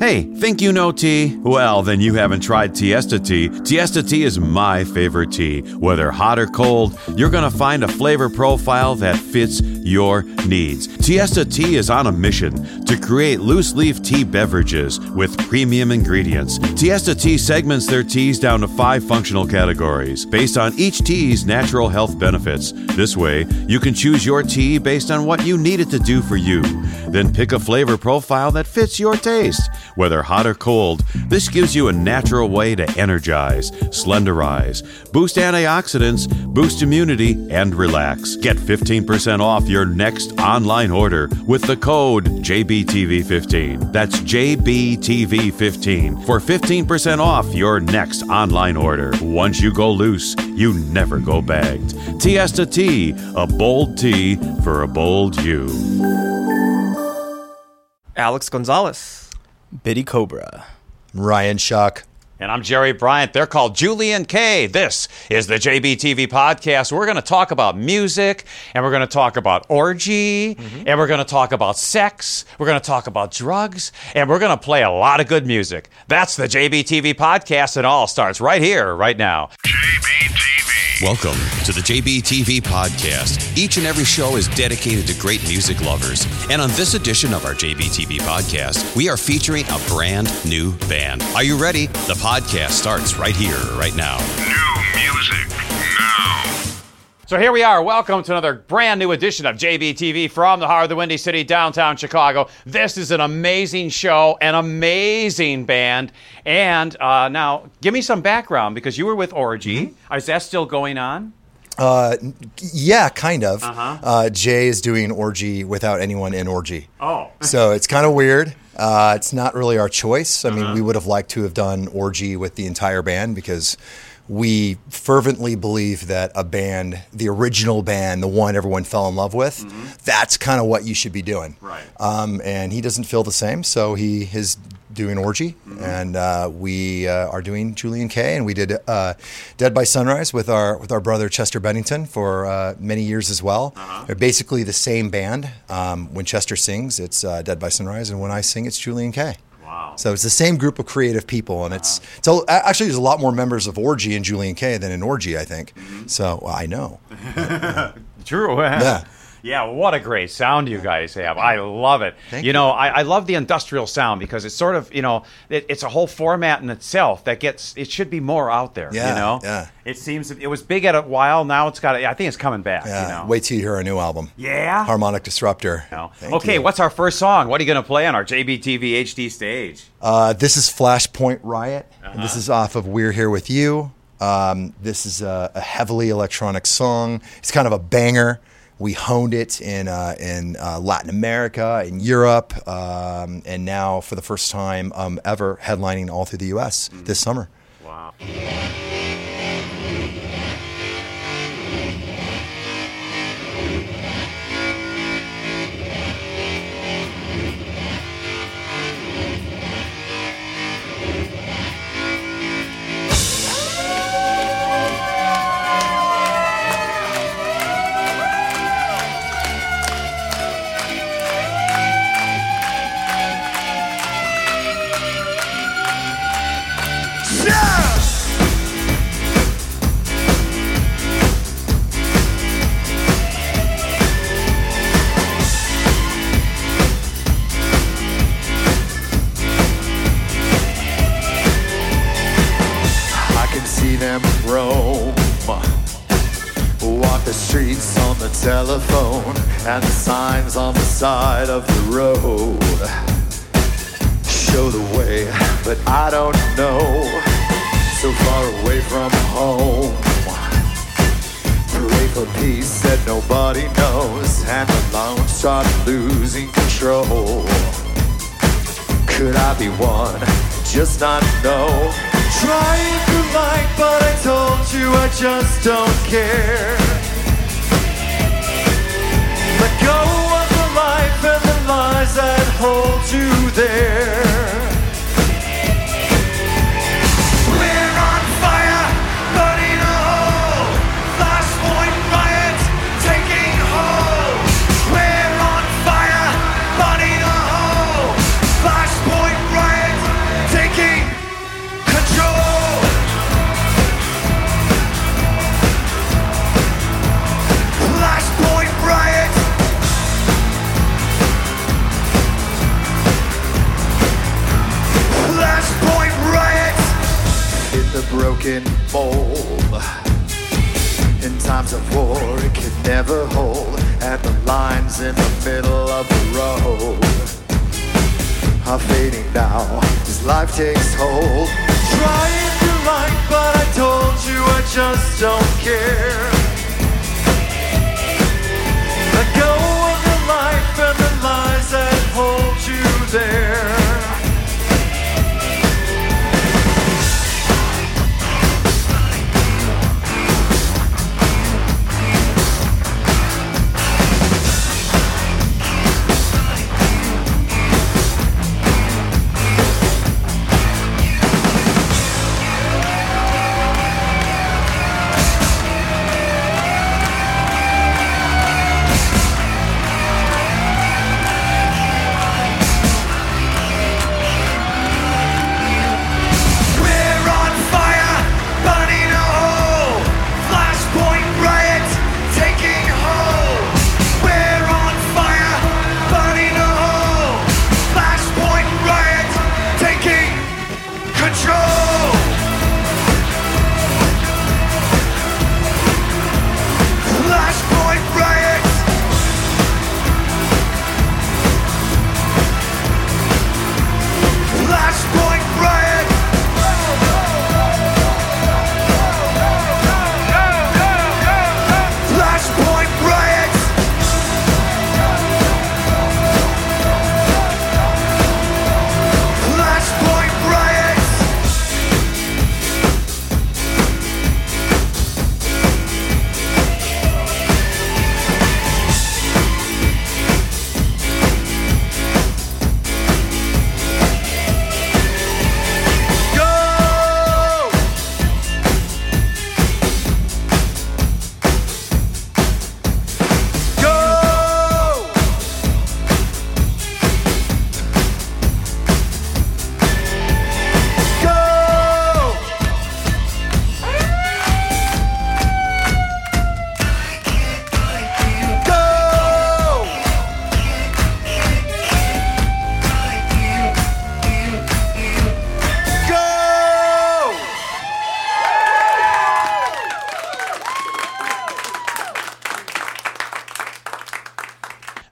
Hey, think you know tea? Well, then you haven't tried Tiesta tea. Tiesta tea is my favorite tea. Whether hot or cold, you're going to find a flavor profile that fits your needs. Tiesta tea is on a mission to create loose leaf tea beverages with premium ingredients. Tiesta tea segments their teas down to five functional categories based on each tea's natural health benefits. This way, you can choose your tea based on what you need it to do for you. Then pick a flavor profile that fits your taste. Whether hot or cold, this gives you a natural way to energize, slenderize, boost antioxidants, boost immunity, and relax. Get 15% off your next online order with the code JBTV15. That's JBTV15 for 15% off your next online order. Once you go loose, you never go bagged. Tiesta Tea, a bold tea for a bold you. Alex Gonzalez. Biddy Cobra. Ryan Shuck. And I'm Jerry Bryant. They're called Julien-K. This is the JBTV podcast. We're going to talk about music, and we're going to talk about orgy, mm-hmm. and we're going to talk about sex, we're going to talk about drugs, and we're going to play a lot of good music. That's the JBTV podcast, and it all starts right here, right now. Welcome to the JBTV podcast. Each and every show is dedicated to great music lovers. And on this edition of our JBTV podcast, we are featuring a brand new band. Are you ready? The podcast starts right here, right now. New music now. So here we are. Welcome to another brand new edition of JBTV from the heart of the Windy City, downtown Chicago. This is an amazing show, an amazing band. And uh, now, give me some background because you were with Orgy. Is that still going on? Uh, yeah, kind of. Uh-huh. Jay is doing orgy without anyone in orgy. Oh. So it's kind of weird. Uh, it's not really our choice. I mean, we would have liked to have done orgy with the entire band because we fervently believe that a band, the original band, the one everyone fell in love with, that's kind of what you should be doing. Right. Um, and he doesn't feel the same, so he is doing orgy, and uh, we uh, are doing Julien-K. And we did uh, Dead by Sunrise with our with our brother Chester Bennington for uh, many years as well. They're basically the same band. Um, when Chester sings, it's uh, Dead by Sunrise, and when I sing, it's Julien-K. Wow. So it's the same group of creative people, and it's so actually there's a lot more members of Orgy and Julian K than in Orgy, I think. So well, I know. True. Yeah. Yeah, what a great sound you guys have. I love it. Thank you you. know, I, I love the industrial sound because it's sort of, you know, it, it's a whole format in itself that gets, it should be more out there, Yeah, you know? yeah. It seems, it was big at a while. Now it's got, I think it's coming back, Yeah. you know? Wait till you hear our new album. Yeah? Harmonic Disruptor. No. Okay, you. what's our first song? What are you going to play on our JBTV HD stage? Uh, this is Flashpoint Riot. Uh-huh. This is off of We're Here With You. Um, this is a, a heavily electronic song. It's kind of a banger. We honed it in uh, in uh, Latin America, in Europe, um, and now for the first time um, ever, headlining all through the U.S. Mm. this summer. Wow.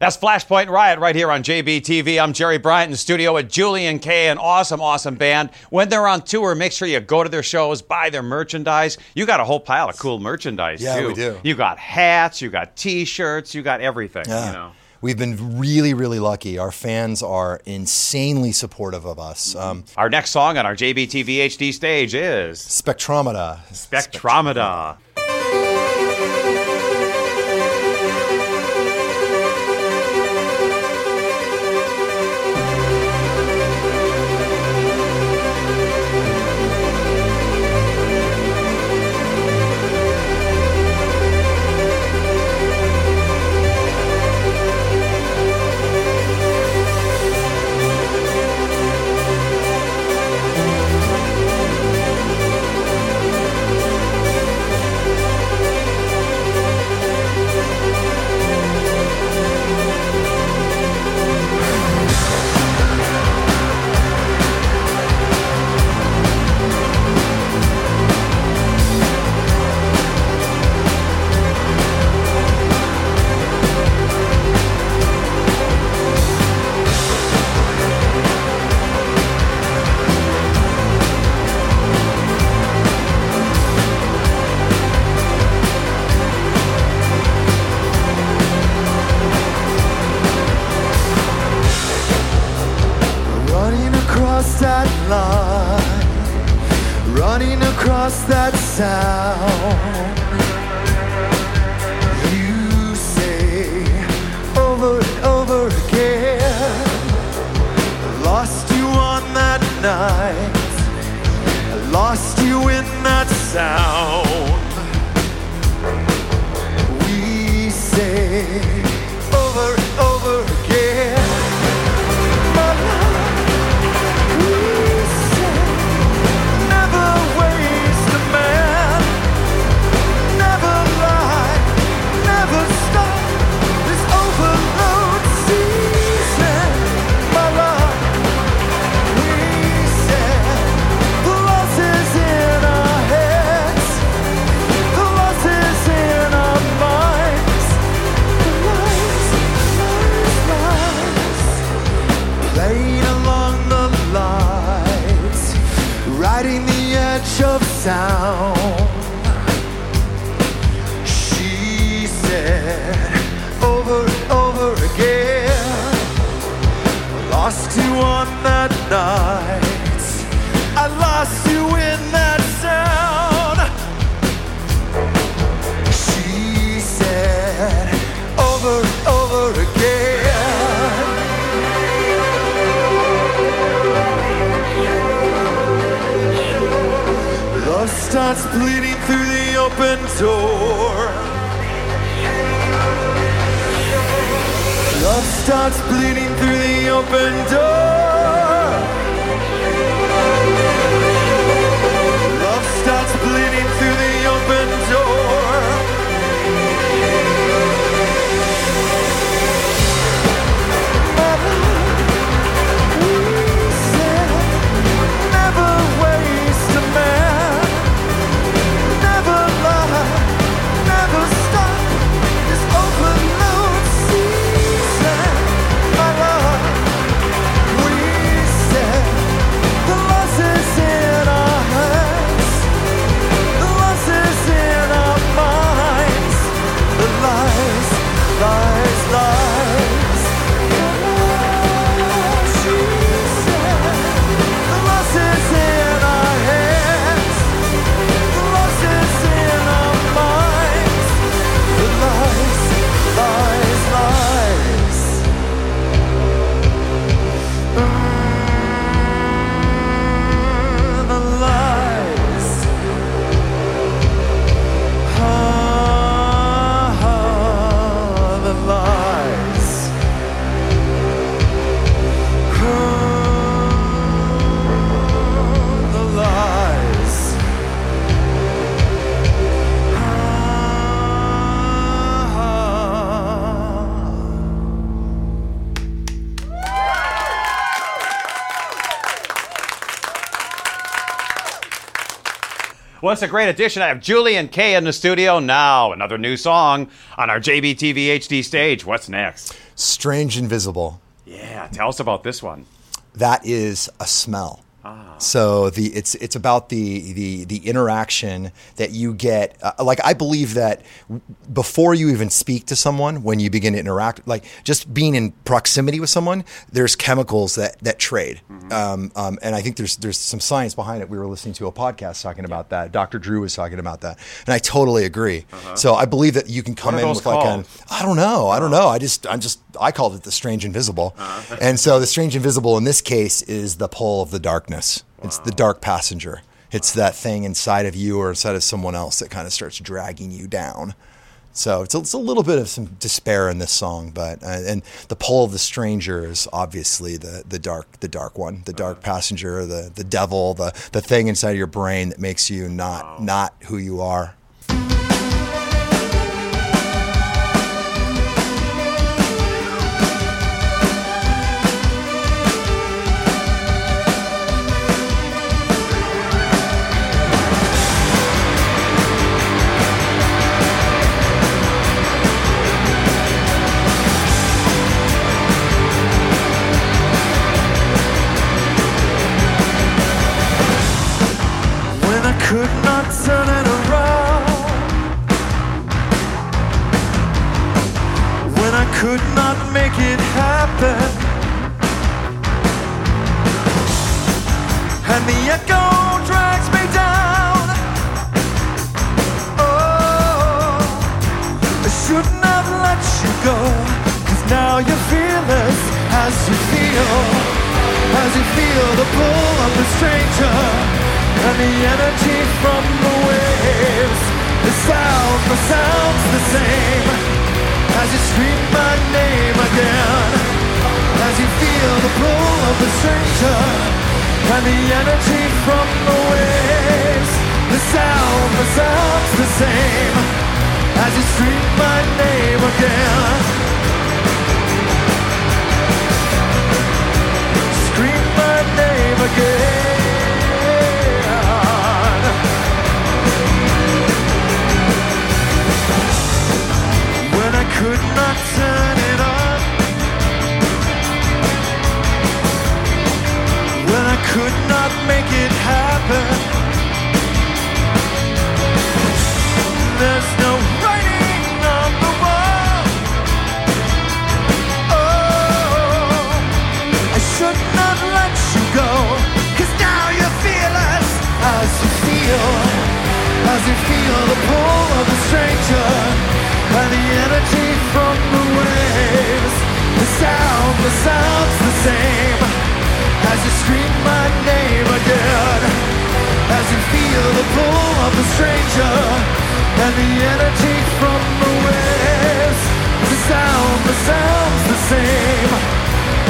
That's Flashpoint Riot right here on JBTV. I'm Jerry Bryant in the studio with Julien-K, an awesome, awesome band. When they're on tour, make sure you go to their shows, buy their merchandise. You got a whole pile of cool merchandise Yeah, too. we do. You got hats, you got T-shirts, you got everything. Yeah. You know. We've been really, really lucky. Our fans are insanely supportive of us. Um, Our next song on our JBTV HD stage is Spectrometer. Spectrometer. that riding the edge of sound. She said over and over again, I lost you on that night. I lost open door. Love starts bleeding through the open door. 来。It's a great addition. I have Julien-K in the studio now. Another new song on our JBTV HD stage. What's next? Strange Invisible. Yeah, tell us about this one. That is a smell. So the it's it's about the the the interaction that you get. Uh, like I believe that before you even speak to someone, when you begin to interact, like just being in proximity with someone, there's chemicals that that trade. Um, um, and I think there's there's some science behind it. We were listening to a podcast talking about that. Dr. Drew was talking about that, and I totally agree. So I believe that you can come in with like an? I don't know. I don't know. I just, I'm just, I called it the strange invisible. And so the strange invisible in this case is the pull of the darkness. It's the dark passenger. It's that thing inside of you or inside of someone else that kind of starts dragging you down. So it's a, it's a little bit of some despair in this song, but uh, and the pull of the stranger is obviously the the dark the dark one, the dark passenger, the the devil, the the thing inside of your brain that makes you not not who you are. Let you go, cause now you're fearless as you feel, as you feel the pull of the stranger and the energy from the waves. The sound, the sound's the same as you scream my name again. As you feel the pull of the stranger and the energy from the waves. The sound, the sound's the same as you scream my name again. Scream my name again. When I could not turn it on. When I could not make it happen. There's no As you feel the pull of the stranger and the energy from the waves. The sound, the sound's the same as you scream my name again. As you feel the pull of the stranger and the energy from the waves. The sound, the sound's the same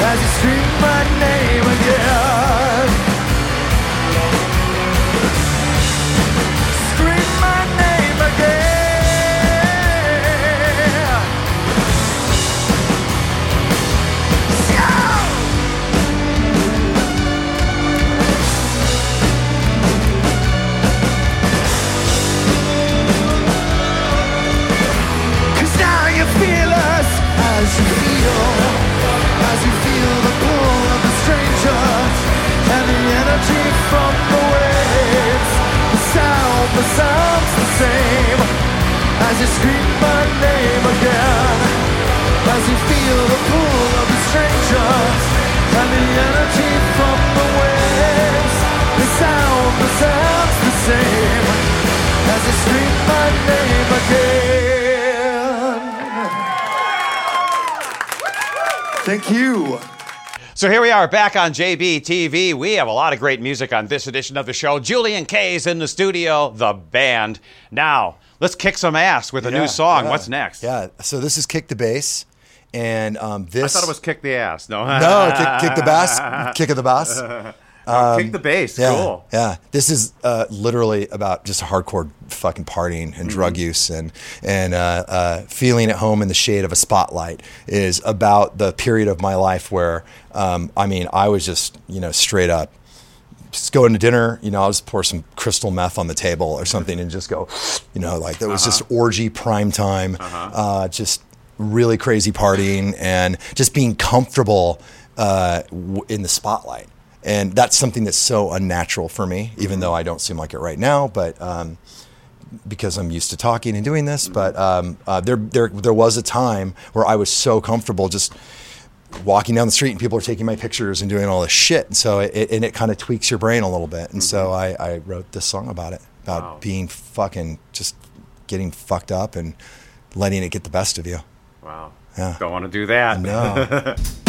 as you scream my name again. The sound's the same as you scream my name again. As you feel the pull of the stranger and the energy from the waves. The sound, the sound's the same as you scream my name again. Thank you. So here we are back on JB TV. We have a lot of great music on this edition of the show. Julien-K's in the studio, the band. Now, let's kick some ass with a Yeah, new song. yeah. What's next? Yeah. So this is Kick the Bass. And um, I thought it was kick the ass. No. No, kick, kick the bass. Kick of the bass. kick the bass. Yeah, Cool. yeah. This is uh, literally about just hardcore fucking partying and drug Mm-hmm. use and and uh, uh, feeling at home in the shade of a spotlight. Is about the period of my life where um, I mean I was just you know straight up just going to dinner, you know, I'll just pour some crystal meth on the table or something and just go, you know, like that was just orgy prime time, uh, just really crazy partying and just being comfortable uh, w- in the spotlight. And that's something that's so unnatural for me, even though I don't seem like it right now. But um, because I'm used to talking and doing this, but um, uh, there, there, there was a time where I was so comfortable just walking down the street and people are taking my pictures and doing all this shit. And so it, and it kind of tweaks your brain a little bit. And so I, I wrote this song about it, about being fucking just getting fucked up and letting it get the best of you. Wow. Yeah. Don't want to do that. No.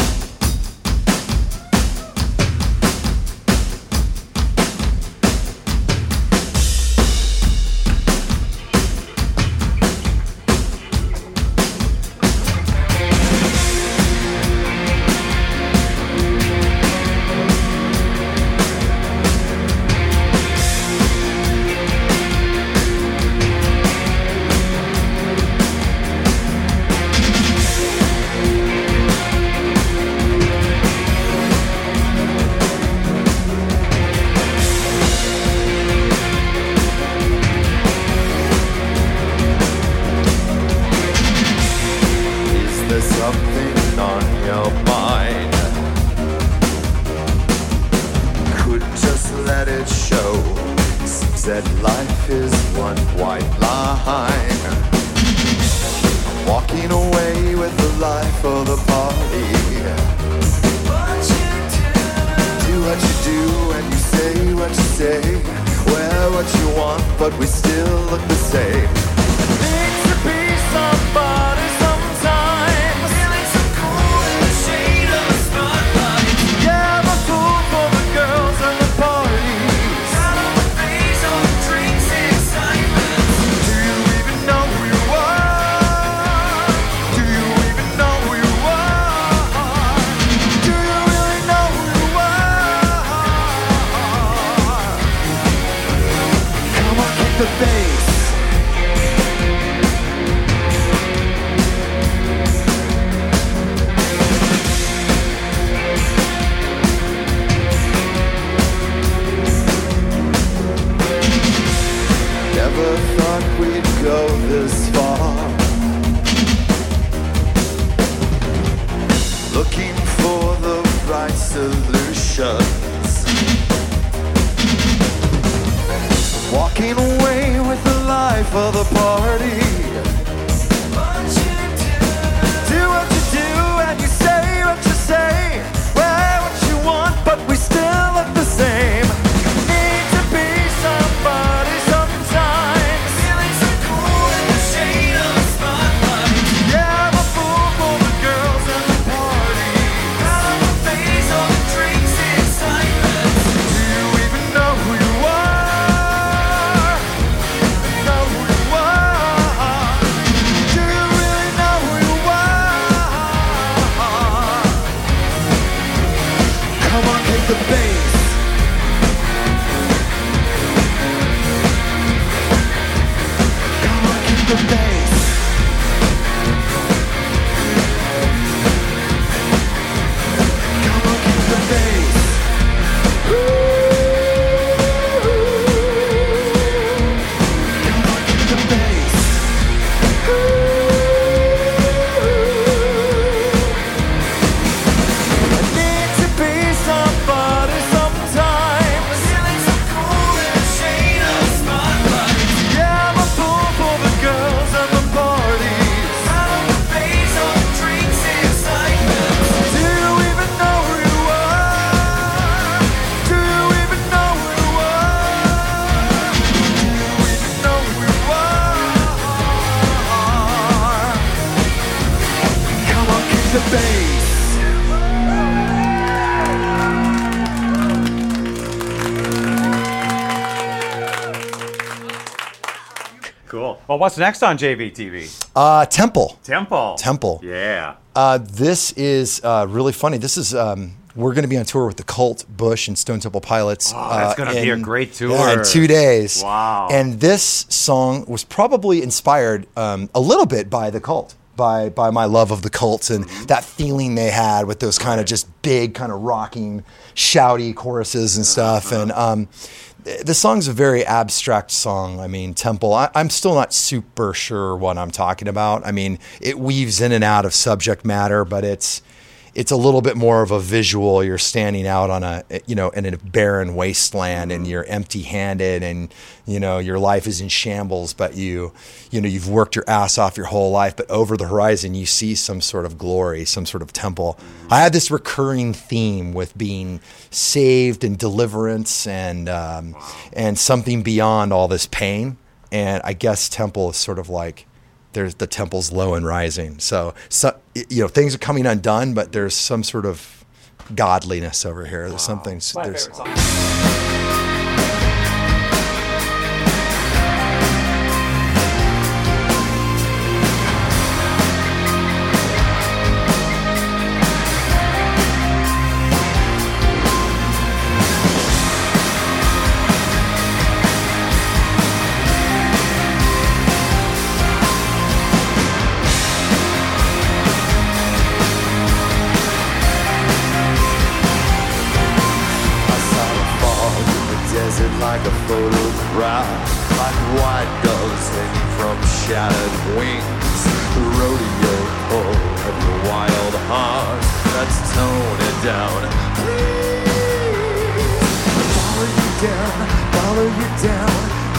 what's next on JBTV? Uh, Temple. Temple. Temple. Yeah. Uh, this is uh, really funny. This is um, we're going to be on tour with the Cult, Bush, and Stone Temple Pilots. Oh, that's uh, gonna be a great tour. Yeah, in two days. Wow. And this song was probably inspired um, a little bit by the Cult. By, by my love of the Cults and Mm-hmm. that feeling they had with those kind of just big, kind of rocking, shouty choruses and stuff. And um, the song's a very abstract song. I mean, Temple, I, I'm still not super sure what I'm talking about. I mean, it weaves in and out of subject matter, but it's it's a little bit more of a visual. You're standing out on a you know in a barren wasteland, and you're empty-handed, and you know your life is in shambles. But you you know you've worked your ass off your whole life, but over the horizon you see some sort of glory, some sort of temple. I had this recurring theme with being saved and deliverance, and um, and something beyond all this pain. And I guess temple is sort of like there's the temple's low and rising. So, so you know things are coming undone, but there's some sort of godliness over here. There's something. There's,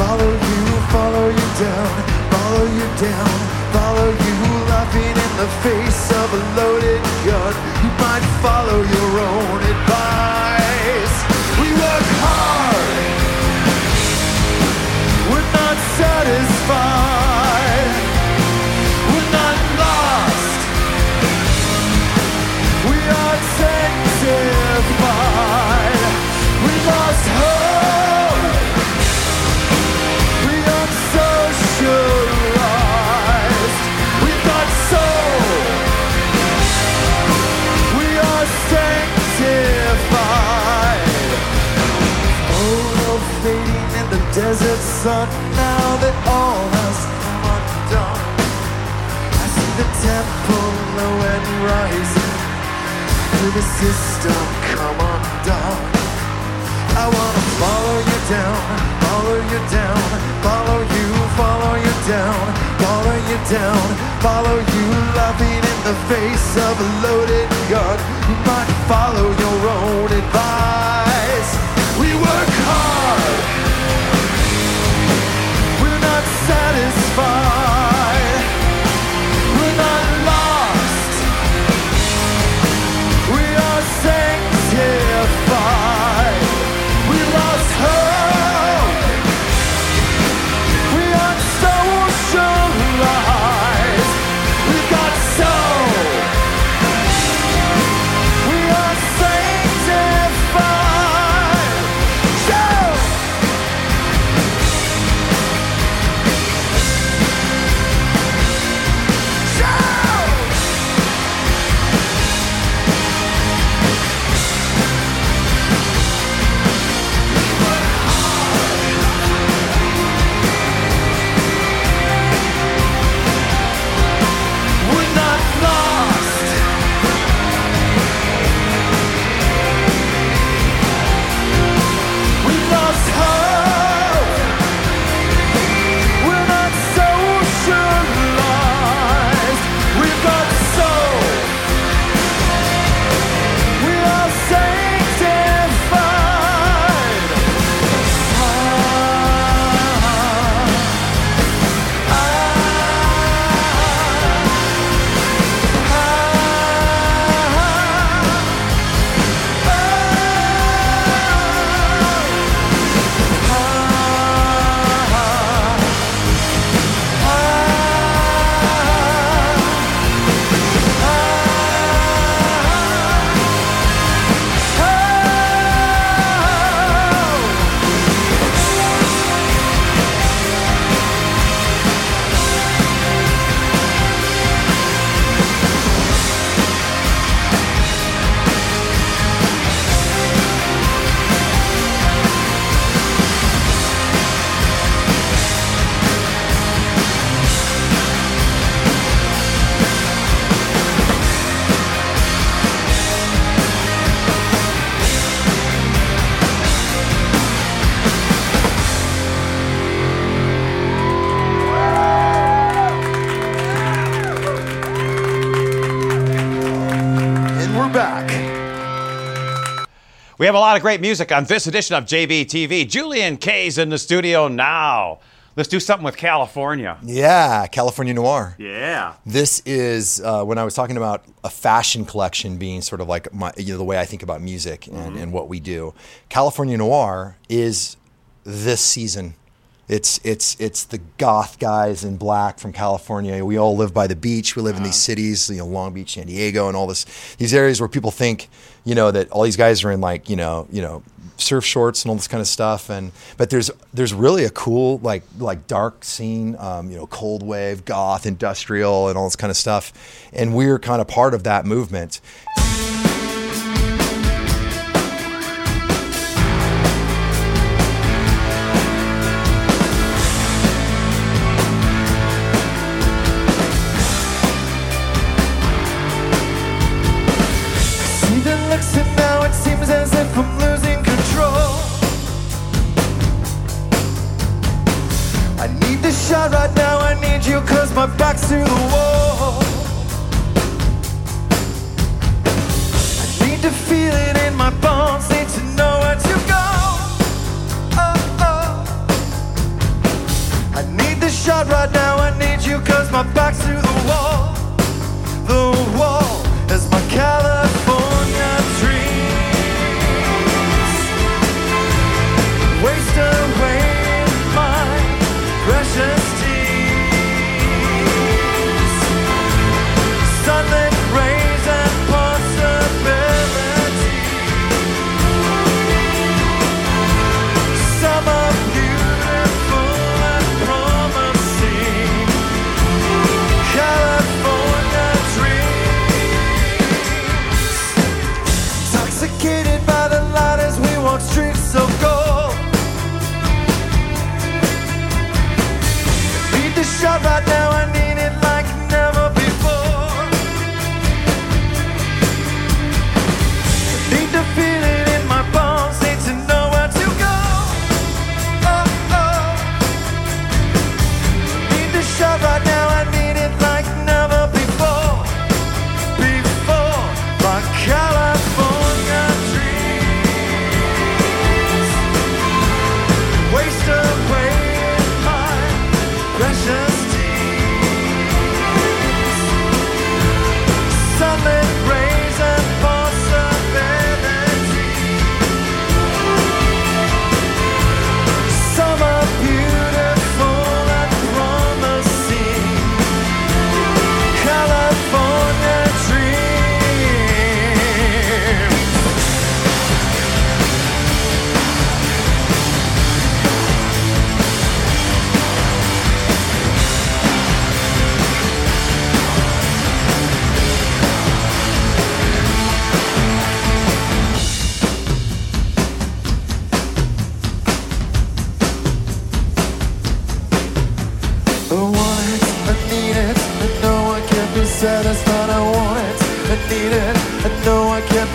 follow you, follow you down, follow you down, follow you, laughing in the face of a loaded gun. You might follow your own advice. We work hard. We're not sun temple low and rising. Feel the system come undone. I wanna follow you down, follow you down, follow you, follow you down, follow you down, follow you, laughing in the face of a loaded gun. Might follow your own advice. We work hard, we're not satisfied, lot of great music on this edition of JBTV. Julien-K's in the studio now. Let's do something with California. Yeah, California Noir. Yeah. This is uh, when I was talking about a fashion collection being sort of like my, you know, the way I think about music and, and what we do. California Noir is this season. It's it's it's the goth guys in black from California. We all live by the beach. We live in these cities, you know, Long Beach, San Diego, and all this these areas where people think, you know, that all these guys are in like you know you know surf shorts and all this kind of stuff. And but there's there's really a cool like like dark scene, um, you know, cold wave, goth, industrial, and all this kind of stuff. And we're kind of part of that movement.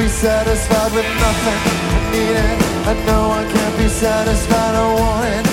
Be satisfied with nothing. I need it. I know I can't be satisfied. I want it,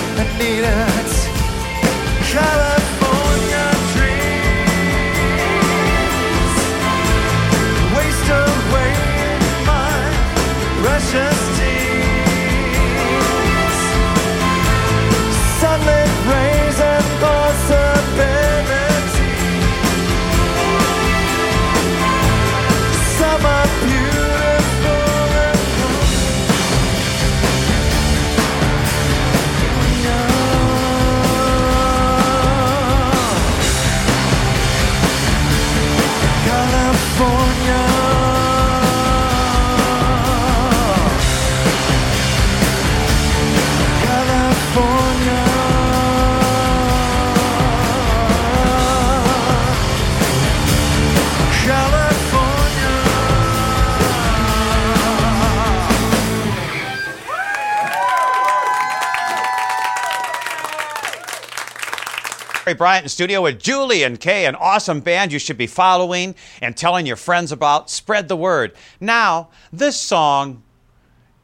Jerry Bryant in studio with Julien-K, an awesome band you should be following and telling your friends about. Spread the word. Now, this song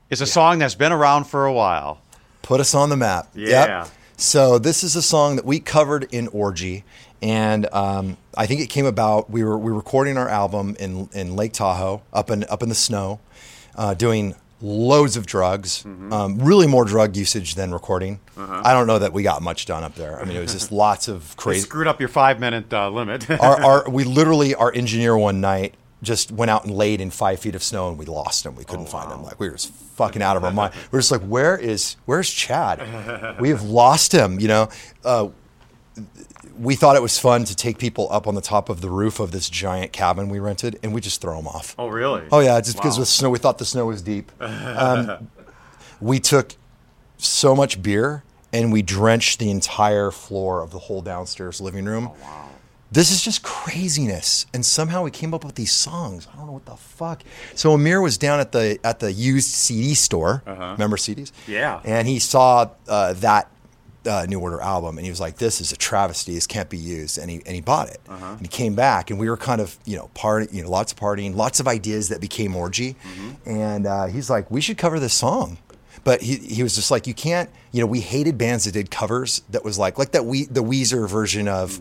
is a song that's been around for a while. Put us on the map. Yeah. So this is a song that we covered in Orgy, and um, I think it came about. We were we were recording our album in in Lake Tahoe, up in up in the snow, uh, doing loads of drugs. Um, really more drug usage than recording. I don't know that we got much done up there. I mean, it was just lots of crazy. screwed up your five minute uh, limit. our, our we literally our engineer one night just went out and laid in five feet of snow and we lost him. We couldn't find him. Like we were just fucking out of our mind. We're just like, where is where's Chad? We have lost him. You know. Uh, we thought it was fun to take people up on the top of the roof of this giant cabin we rented, and we just throw them off. oh, really? Oh yeah, just because Wow. with snow, we thought the snow was deep. Um, we took so much beer and we drenched the entire floor of the whole downstairs living room. Wow, This is just craziness, and somehow we came up with these songs. I don't know what the fuck. So Amir was down at the at the used CD store. Uh-huh. Remember CDs? Yeah. And he saw uh, that uh, New Order album, and he was like, "This is a travesty. This can't be used." And he and he bought it. And he came back, and we were kind of you know party, you know, lots of partying, lots of ideas that became orgy. And uh, he's like, "We should cover this song." But he, he was just like, you can't, you know, we hated bands that did covers that was like, like that we, the Weezer version of,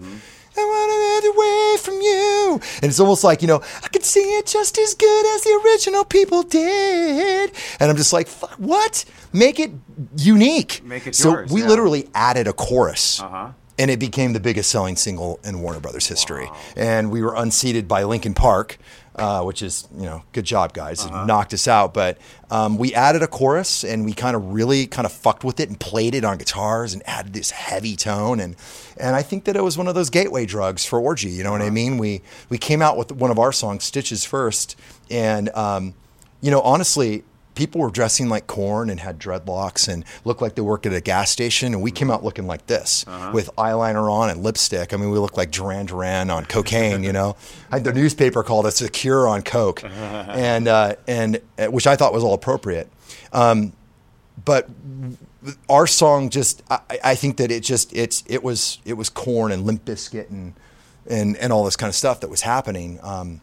I want to away from you. And it's almost like, you know, I could sing it just as good as the original people did. And I'm just like, "Fuck, what? Make it unique. Make it so yours, we yeah. literally added a chorus. Uh-huh. And it became the biggest selling single in Warner Brothers history. And we were unseated by Linkin Park, uh, which is, you know, good job, guys. Uh-huh. It knocked us out. But um, we added a chorus and we kind of really kind of fucked with it and played it on guitars and added this heavy tone. And, and I think that it was one of those gateway drugs for Orgy. You know Uh-huh. what I mean? We, we came out with one of our songs, Stitches First. And, um, you know, honestly, people were dressing like Korn and had dreadlocks and looked like they worked at a gas station. And we came out looking like this with eyeliner on and lipstick. I mean, we looked like Duran Duran on cocaine, you know. I the newspaper called us a cure on coke, and, uh, and uh, which I thought was all appropriate. Um, but our song just, I, I think that it just, it's, it was, it was Korn and Limp Bizkit and, and, and all this kind of stuff that was happening. Um,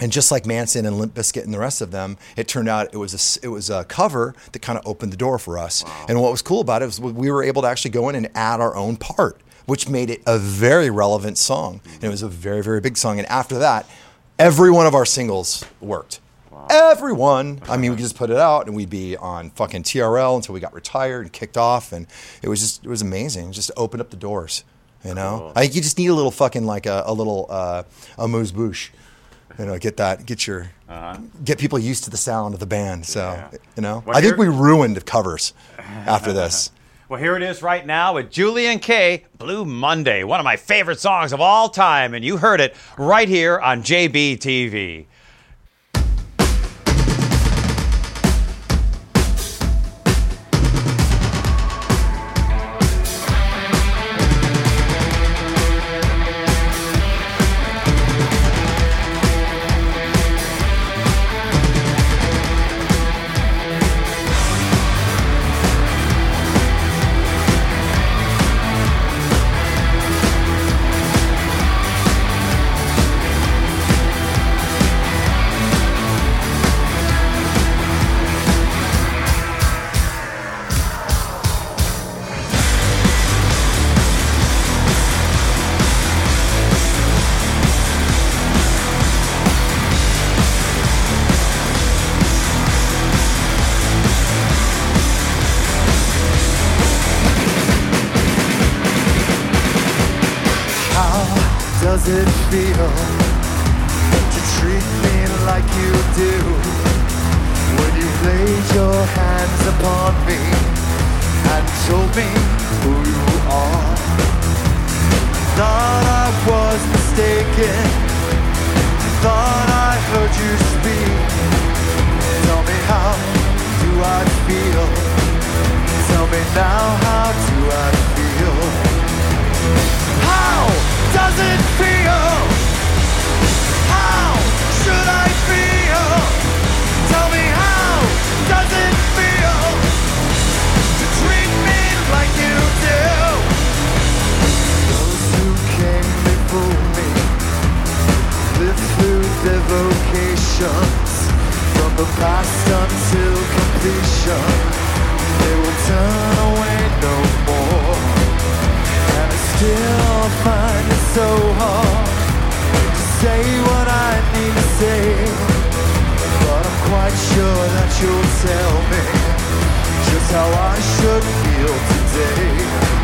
and just like Manson and Limp Bizkit and the rest of them, it turned out it was a, it was a cover that kind of opened the door for us. And what was cool about it was we were able to actually go in and add our own part, which made it a very relevant song. And it was a very, very big song. And after that, every one of our singles worked. Everyone. I mean, we could just put it out and we'd be on fucking TRL until we got retired and kicked off. And it was just, it was amazing. It just opened up the doors, you know? I think you just need a little fucking like a, a little, uh, amuse bouche you know, get that, get your, get people used to the sound of the band. So, Uh-huh. Yeah. you know, Well, I think we ruined covers after this. Well, here it is right now with Julien-K. Blue Monday, one of my favorite songs of all time, and you heard it right here on JBTV. Does it feel to treat me like you do? When you laid your hands upon me and told me who you are. Thought I was mistaken. Thought I heard you speak. Tell me how do I feel? Tell me now how do I feel? How does it feel? How should I feel? Tell me how does it feel to treat me like you do? Those who came before me lived through their vocations from the past until completion. They will turn away no more. And I still find so hard to say what I need to say. But I'm quite sure that you'll tell me just how I should feel today.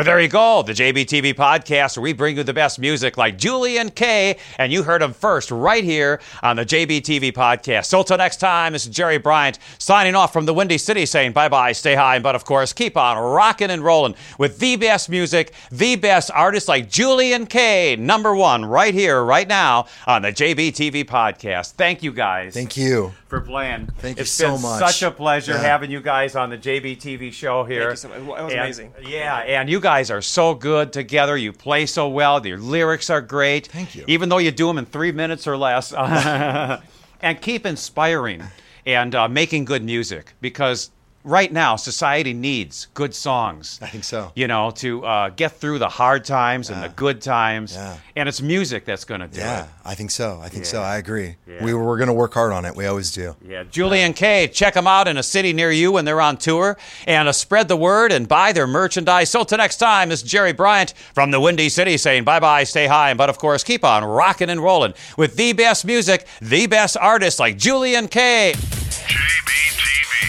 Well, there you go. The JBTV podcast where we bring you the best music like Julien-K. And you heard him first right here on the JBTV podcast. So till next time, this is Jerry Bryant signing off from the Windy City saying bye bye, stay high, and but of course, keep on rocking and rolling with the best music, the best artists like Julien-K. Number one right here, right now on the JBTV podcast. Thank you guys Thank you. for playing. Thank you It's so been much. Such a pleasure Yeah. having you guys on the JBTV show here. Thank you so much. It was And- amazing. Yeah, and you guys are so good together. You play so well. Your lyrics are great. Thank you. Even though you do them in three minutes or less, and keep inspiring and uh, making good music because right now society needs good songs. I think so. You know, to uh, get through the hard times and the good times. Yeah. And it's music that's going to do Yeah, it. Yeah, I think so. I think so. I agree. Yeah. We we're going to work hard on it. We always do. Yeah, Julian K. Check them out in a city near you when they're on tour, and uh, spread the word and buy their merchandise. So till next time, this is Jerry Bryant from the Windy City saying bye bye, stay high, and but of course keep on rocking and rolling with the best music, the best artists like Julien-K. JBTV.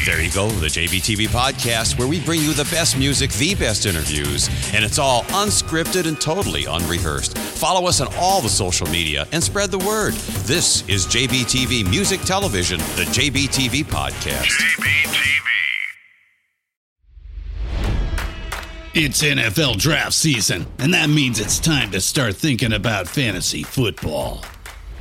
There you go, the JBTV podcast, where we bring you the best music, the best interviews, and it's all unscripted and totally unrehearsed. Follow us on all the social media and spread the word. This is JBTV Music Television, the JBTV podcast. JBTV. It's NFL draft season, and that means it's time to start thinking about fantasy football.